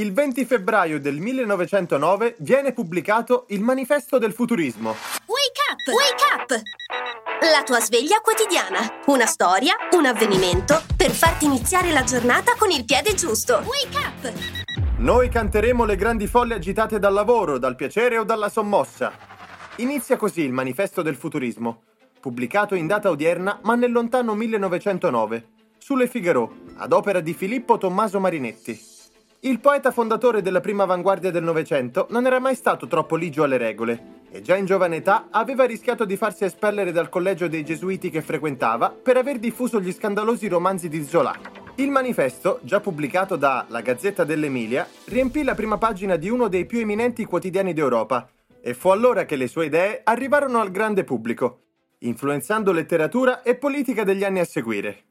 Il 20 febbraio del 1909 viene pubblicato il Manifesto del Futurismo. Wake up! Wake up! La tua sveglia quotidiana. Una storia, un avvenimento per farti iniziare la giornata con il piede giusto. Wake up! Noi canteremo le grandi folle agitate dal lavoro, dal piacere o dalla sommossa. Inizia così il Manifesto del Futurismo, pubblicato in data odierna ma nel lontano 1909, sulle Figaro, ad opera di Filippo Tommaso Marinetti. Il poeta fondatore della prima avanguardia del Novecento non era mai stato troppo ligio alle regole e già in giovane età aveva rischiato di farsi espellere dal collegio dei gesuiti che frequentava per aver diffuso gli scandalosi romanzi di Zola. Il manifesto, già pubblicato da La Gazzetta dell'Emilia, riempì la prima pagina di uno dei più eminenti quotidiani d'Europa e fu allora che le sue idee arrivarono al grande pubblico, influenzando letteratura e politica degli anni a seguire.